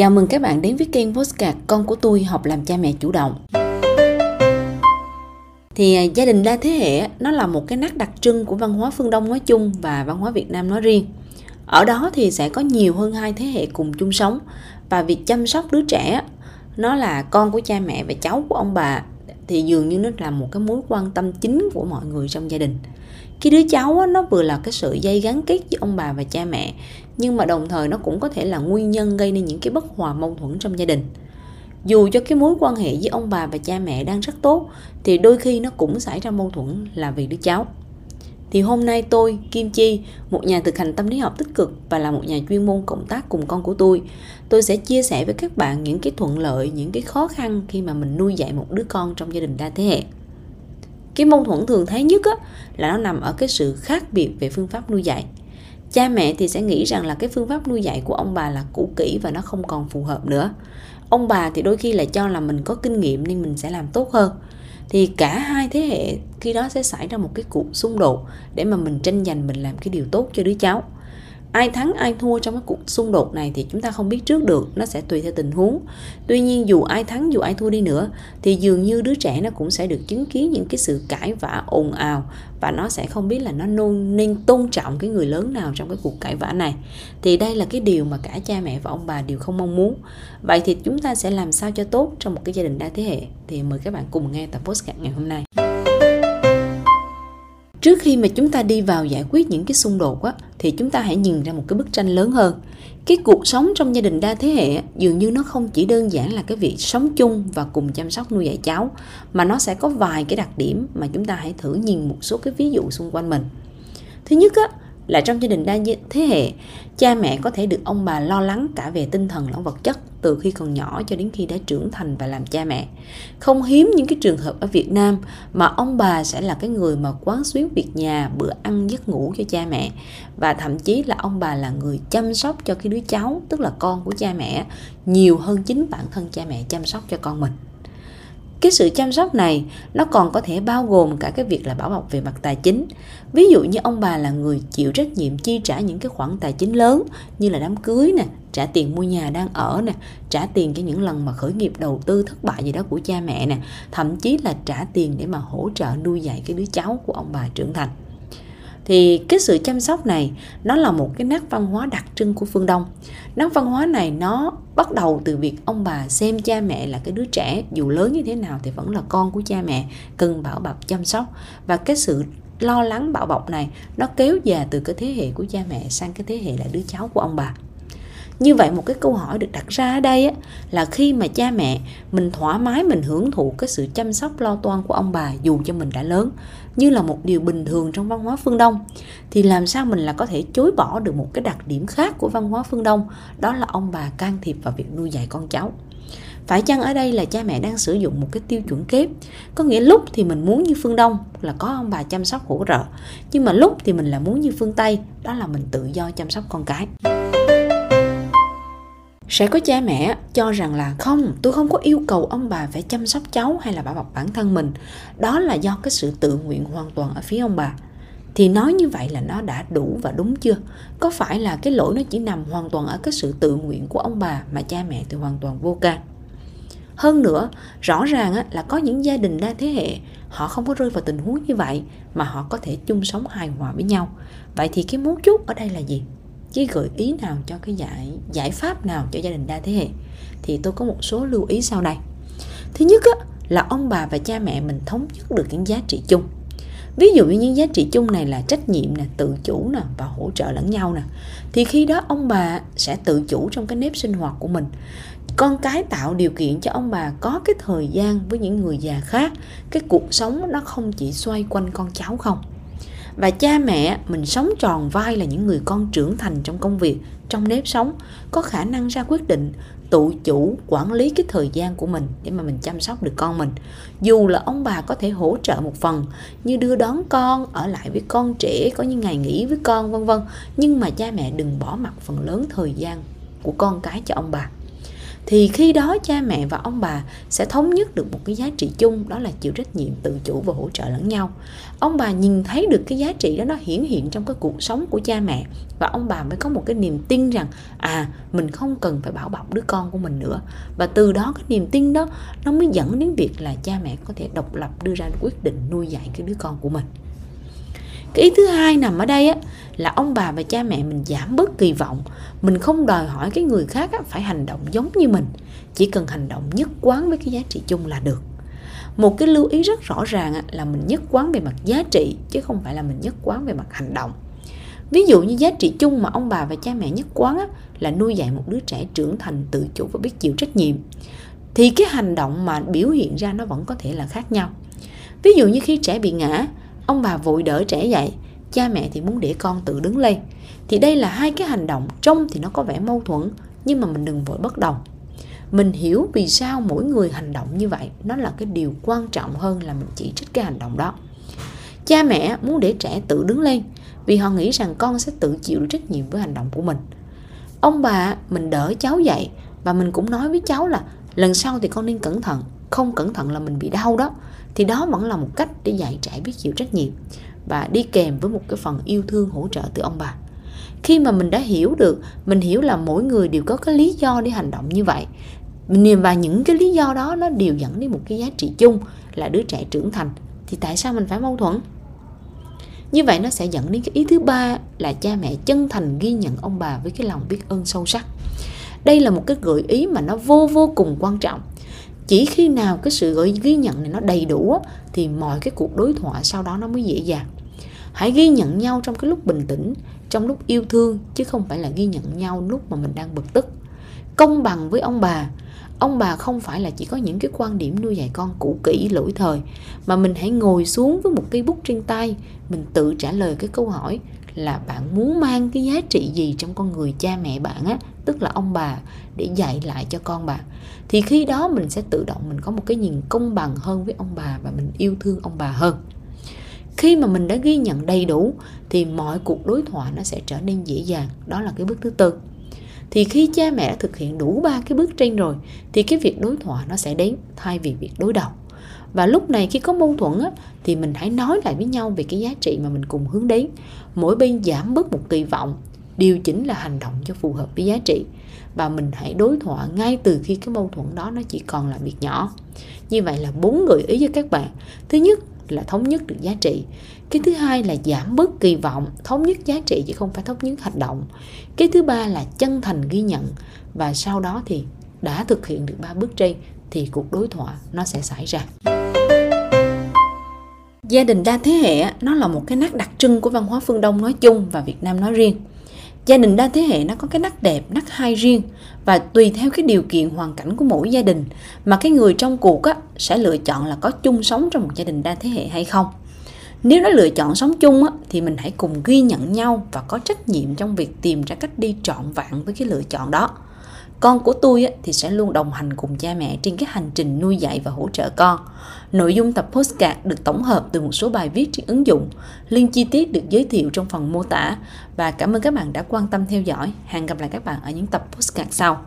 Chào mừng các bạn đến với kênh Postcard Con của tôi học làm cha mẹ chủ động. Thì à, gia đình đa thế hệ nó là một cái nét đặc trưng của văn hóa phương Đông nói chung và văn hóa Việt Nam nói riêng. Ở đó thì sẽ có nhiều hơn hai thế hệ cùng chung sống và việc chăm sóc đứa trẻ nó là con của cha mẹ và cháu của ông bà, thì dường như nó là một cái mối quan tâm chính của mọi người trong gia đình cái đứa cháu nó vừa là cái sự dây gắn kết với ông bà và cha mẹ nhưng mà đồng thời nó cũng có thể là nguyên nhân gây nên những cái bất hòa mâu thuẫn trong gia đình. Dù cho cái mối quan hệ với ông bà và cha mẹ đang rất tốt thì đôi khi nó cũng xảy ra mâu thuẫn là vì đứa cháu. Thì hôm nay tôi Kim Chi, một nhà thực hành tâm lý học tích cực và là một nhà chuyên môn cộng tác cùng con của tôi, tôi sẽ chia sẻ với các bạn những cái thuận lợi, những cái khó khăn khi mà mình nuôi dạy một đứa con trong gia đình đa thế hệ. Cái mâu thuẫn thường thấy nhất á, là nó nằm ở cái sự khác biệt về phương pháp nuôi dạy cha mẹ thì sẽ nghĩ rằng là cái phương pháp nuôi dạy của ông bà là cũ kỹ và nó không còn phù hợp nữa. Ông bà thì đôi khi lại cho là mình có kinh nghiệm nên mình sẽ làm tốt hơn. Thì cả hai thế hệ khi đó sẽ xảy ra một cái cuộc xung đột để mà mình tranh giành mình làm cái điều tốt cho đứa cháu ai thắng ai thua trong cái cuộc xung đột này thì chúng ta không biết trước được nó sẽ tùy theo tình huống. Tuy nhiên dù ai thắng dù ai thua đi nữa thì dường như đứa trẻ nó cũng sẽ được chứng kiến những cái sự cãi vã ồn ào và nó sẽ không biết là nó nên, nên tôn trọng cái người lớn nào trong cái cuộc cãi vã này. Thì đây là cái điều mà cả cha mẹ và ông bà đều không mong muốn. Vậy thì chúng ta sẽ làm sao cho tốt trong một cái gia đình đa thế hệ? Thì mời các bạn cùng nghe tập postcard ngày hôm nay trước khi mà chúng ta đi vào giải quyết những cái xung đột á, thì chúng ta hãy nhìn ra một cái bức tranh lớn hơn. Cái cuộc sống trong gia đình đa thế hệ dường như nó không chỉ đơn giản là cái việc sống chung và cùng chăm sóc nuôi dạy cháu, mà nó sẽ có vài cái đặc điểm mà chúng ta hãy thử nhìn một số cái ví dụ xung quanh mình. Thứ nhất á, là trong gia đình đa thế hệ, cha mẹ có thể được ông bà lo lắng cả về tinh thần lẫn vật chất từ khi còn nhỏ cho đến khi đã trưởng thành và làm cha mẹ. Không hiếm những cái trường hợp ở Việt Nam mà ông bà sẽ là cái người mà quán xuyến việc nhà, bữa ăn, giấc ngủ cho cha mẹ. Và thậm chí là ông bà là người chăm sóc cho cái đứa cháu, tức là con của cha mẹ, nhiều hơn chính bản thân cha mẹ chăm sóc cho con mình cái sự chăm sóc này, nó còn có thể bao gồm cả cái việc là bảo bọc về mặt tài chính. Ví dụ như ông bà là người chịu trách nhiệm chi trả những cái khoản tài chính lớn, như là đám cưới nè, trả tiền mua nhà đang ở nè, trả tiền cho những lần mà khởi nghiệp đầu tư thất bại gì đó của cha mẹ nè, thậm chí là trả tiền để mà hỗ trợ nuôi dạy cái đứa cháu của ông bà trưởng thành thì cái sự chăm sóc này, nó là một cái nét văn hóa đặc trưng của phương đông. Nét văn hóa này nó bắt đầu từ việc ông bà xem cha mẹ là cái đứa trẻ, dù lớn như thế nào thì vẫn là con của cha mẹ, cần bảo bọc chăm sóc. Và cái sự lo lắng bảo bọc này, nó kéo dài từ cái thế hệ của cha mẹ sang cái thế hệ là đứa cháu của ông bà như vậy một cái câu hỏi được đặt ra ở đây á, là khi mà cha mẹ mình thoải mái mình hưởng thụ cái sự chăm sóc lo toan của ông bà dù cho mình đã lớn như là một điều bình thường trong văn hóa phương đông thì làm sao mình là có thể chối bỏ được một cái đặc điểm khác của văn hóa phương đông đó là ông bà can thiệp vào việc nuôi dạy con cháu. Phải chăng ở đây là cha mẹ đang sử dụng một cái tiêu chuẩn kép? Có nghĩa lúc thì mình muốn như phương đông là có ông bà chăm sóc hỗ trợ nhưng mà lúc thì mình là muốn như phương tây đó là mình tự do chăm sóc con cái sẽ có cha mẹ cho rằng là không, tôi không có yêu cầu ông bà phải chăm sóc cháu hay là bảo bọc bản thân mình. Đó là do cái sự tự nguyện hoàn toàn ở phía ông bà. Thì nói như vậy là nó đã đủ và đúng chưa? Có phải là cái lỗi nó chỉ nằm hoàn toàn ở cái sự tự nguyện của ông bà mà cha mẹ thì hoàn toàn vô can? Hơn nữa, rõ ràng là có những gia đình đa thế hệ, họ không có rơi vào tình huống như vậy mà họ có thể chung sống hài hòa với nhau. Vậy thì cái mấu chốt ở đây là gì? Cái gợi ý nào cho cái giải giải pháp nào cho gia đình đa thế hệ? Thì tôi có một số lưu ý sau đây. Thứ nhất á, là ông bà và cha mẹ mình thống nhất được những giá trị chung. Ví dụ như những giá trị chung này là trách nhiệm nè tự chủ nè và hỗ trợ lẫn nhau nè. Thì khi đó ông bà sẽ tự chủ trong cái nếp sinh hoạt của mình. Con cái tạo điều kiện cho ông bà có cái thời gian với những người già khác. Cái cuộc sống nó không chỉ xoay quanh con cháu không và cha mẹ, mình sống tròn vai là những người con trưởng thành trong công việc, trong nếp sống, có khả năng ra quyết định, tự chủ, quản lý cái thời gian của mình để mà mình chăm sóc được con mình. Dù là ông bà có thể hỗ trợ một phần như đưa đón con, ở lại với con trẻ, có những ngày nghỉ với con, vân vân, nhưng mà cha mẹ đừng bỏ mặt phần lớn thời gian của con cái cho ông bà thì khi đó cha mẹ và ông bà sẽ thống nhất được một cái giá trị chung, đó là chịu trách nhiệm tự chủ và hỗ trợ lẫn nhau. Ông bà nhìn thấy được cái giá trị đó, nó hiển hiện trong cái cuộc sống của cha mẹ và ông bà mới có một cái niềm tin rằng à mình không cần phải bảo bọc đứa con của mình nữa. Và từ đó cái niềm tin đó, nó mới dẫn đến việc là cha mẹ có thể độc lập đưa ra quyết định nuôi dạy cái đứa con của mình cái ý thứ hai nằm ở đây á là ông bà và cha mẹ mình giảm bớt kỳ vọng. Mình không đòi hỏi cái người khác á, phải hành động giống như mình. Chỉ cần hành động nhất quán với cái giá trị chung là được. Một cái lưu ý rất rõ ràng á, là mình nhất quán về mặt giá trị chứ không phải là mình nhất quán về mặt hành động. Ví dụ như giá trị chung mà ông bà và cha mẹ nhất quán á, là nuôi dạy một đứa trẻ trưởng thành tự chủ và biết chịu trách nhiệm. Thì cái hành động mà biểu hiện ra nó vẫn có thể là khác nhau. Ví dụ như khi trẻ bị ngã ông bà vội đỡ trẻ dậy. Cha mẹ thì muốn để con tự đứng lên. Thì đây là hai cái hành động trông thì nó có vẻ mâu thuẫn, nhưng mà mình đừng vội bất đồng mình hiểu vì sao mỗi người hành động như vậy. Nó là cái điều quan trọng hơn là mình chỉ trích cái hành động đó. Cha mẹ muốn để trẻ tự đứng lên, vì họ nghĩ rằng con sẽ tự chịu trách nhiệm với hành động của mình. Ông bà, mình đỡ cháu dậy, và mình cũng nói với cháu là lần sau thì con nên cẩn thận, không cẩn thận là mình bị đau đó thì đó vẫn là một cách để dạy trẻ biết chịu trách nhiệm và đi kèm với một cái phần yêu thương hỗ trợ từ ông bà. Khi mà mình đã hiểu được, mình hiểu là mỗi người đều có cái lý do để hành động như vậy. Và những cái lý do đó nó đều dẫn đến một cái giá trị chung là đứa trẻ trưởng thành. Thì tại sao mình phải mâu thuẫn? Như vậy nó sẽ dẫn đến cái ý thứ ba là cha mẹ chân thành ghi nhận ông bà với cái lòng biết ơn sâu sắc. Đây là một cái gợi ý mà nó vô vô cùng quan trọng chỉ khi nào cái sự gợi ghi nhận này nó đầy đủ thì mọi cái cuộc đối thoại sau đó nó mới dễ dàng. Hãy ghi nhận nhau trong cái lúc bình tĩnh, trong lúc yêu thương, chứ không phải là ghi nhận nhau lúc mà mình đang bực tức. Công bằng với ông bà. Ông bà không phải là chỉ có những cái quan điểm nuôi dạy con cũ kỹ lỗi thời, mà mình hãy ngồi xuống với một cây bút trên tay, mình tự trả lời cái câu hỏi là bạn muốn mang cái giá trị gì trong con người cha mẹ bạn á, tức là ông bà, để dạy lại cho con bạn. Thì khi đó mình sẽ tự động mình có một cái nhìn công bằng hơn với ông bà và mình yêu thương ông bà hơn. Khi mà mình đã ghi nhận đầy đủ, thì mọi cuộc đối thoại nó sẽ trở nên dễ dàng. Đó là cái bước thứ tư. Thì khi cha mẹ đã thực hiện đủ ba cái bước trên rồi, thì cái việc đối thoại nó sẽ đến thay vì việc đối đầu và lúc này khi có mâu thuẫn á, thì mình hãy nói lại với nhau về cái giá trị mà mình cùng hướng đến. Mỗi bên giảm bớt một kỳ vọng điều chỉnh là hành động cho phù hợp với giá trị. Và mình hãy đối thoại ngay từ khi cái mâu thuẫn đó nó chỉ còn là việc nhỏ. Như vậy là bốn gợi ý cho các bạn. Thứ nhất là thống nhất được giá trị. Cái thứ hai là giảm bớt kỳ vọng thống nhất giá trị chứ không phải thống nhất hành động. Cái thứ ba là chân thành ghi nhận. Và sau đó thì đã thực hiện được ba bước trên thì cuộc đối thoại nó sẽ xảy ra. Gia đình đa thế hệ nó là một cái nét đặc trưng của văn hóa phương đông nói chung và việt nam nói riêng. Gia đình đa thế hệ nó có cái nét đẹp nét hay riêng và tùy theo cái điều kiện hoàn cảnh của mỗi gia đình mà cái người trong cuộc á, sẽ lựa chọn là có chung sống trong một gia đình đa thế hệ hay không. Nếu nó lựa chọn sống chung á, thì mình hãy cùng ghi nhận nhau và có trách nhiệm trong việc tìm ra cách đi trọn vẹn với cái lựa chọn đó con của tôi thì sẽ luôn đồng hành cùng cha mẹ trên cái hành trình nuôi dạy và hỗ trợ con. Nội dung tập postcard được tổng hợp từ một số bài viết trên ứng dụng. Link chi tiết được giới thiệu trong phần mô tả. Và cảm ơn các bạn đã quan tâm theo dõi. Hẹn gặp lại các bạn ở những tập postcard sau.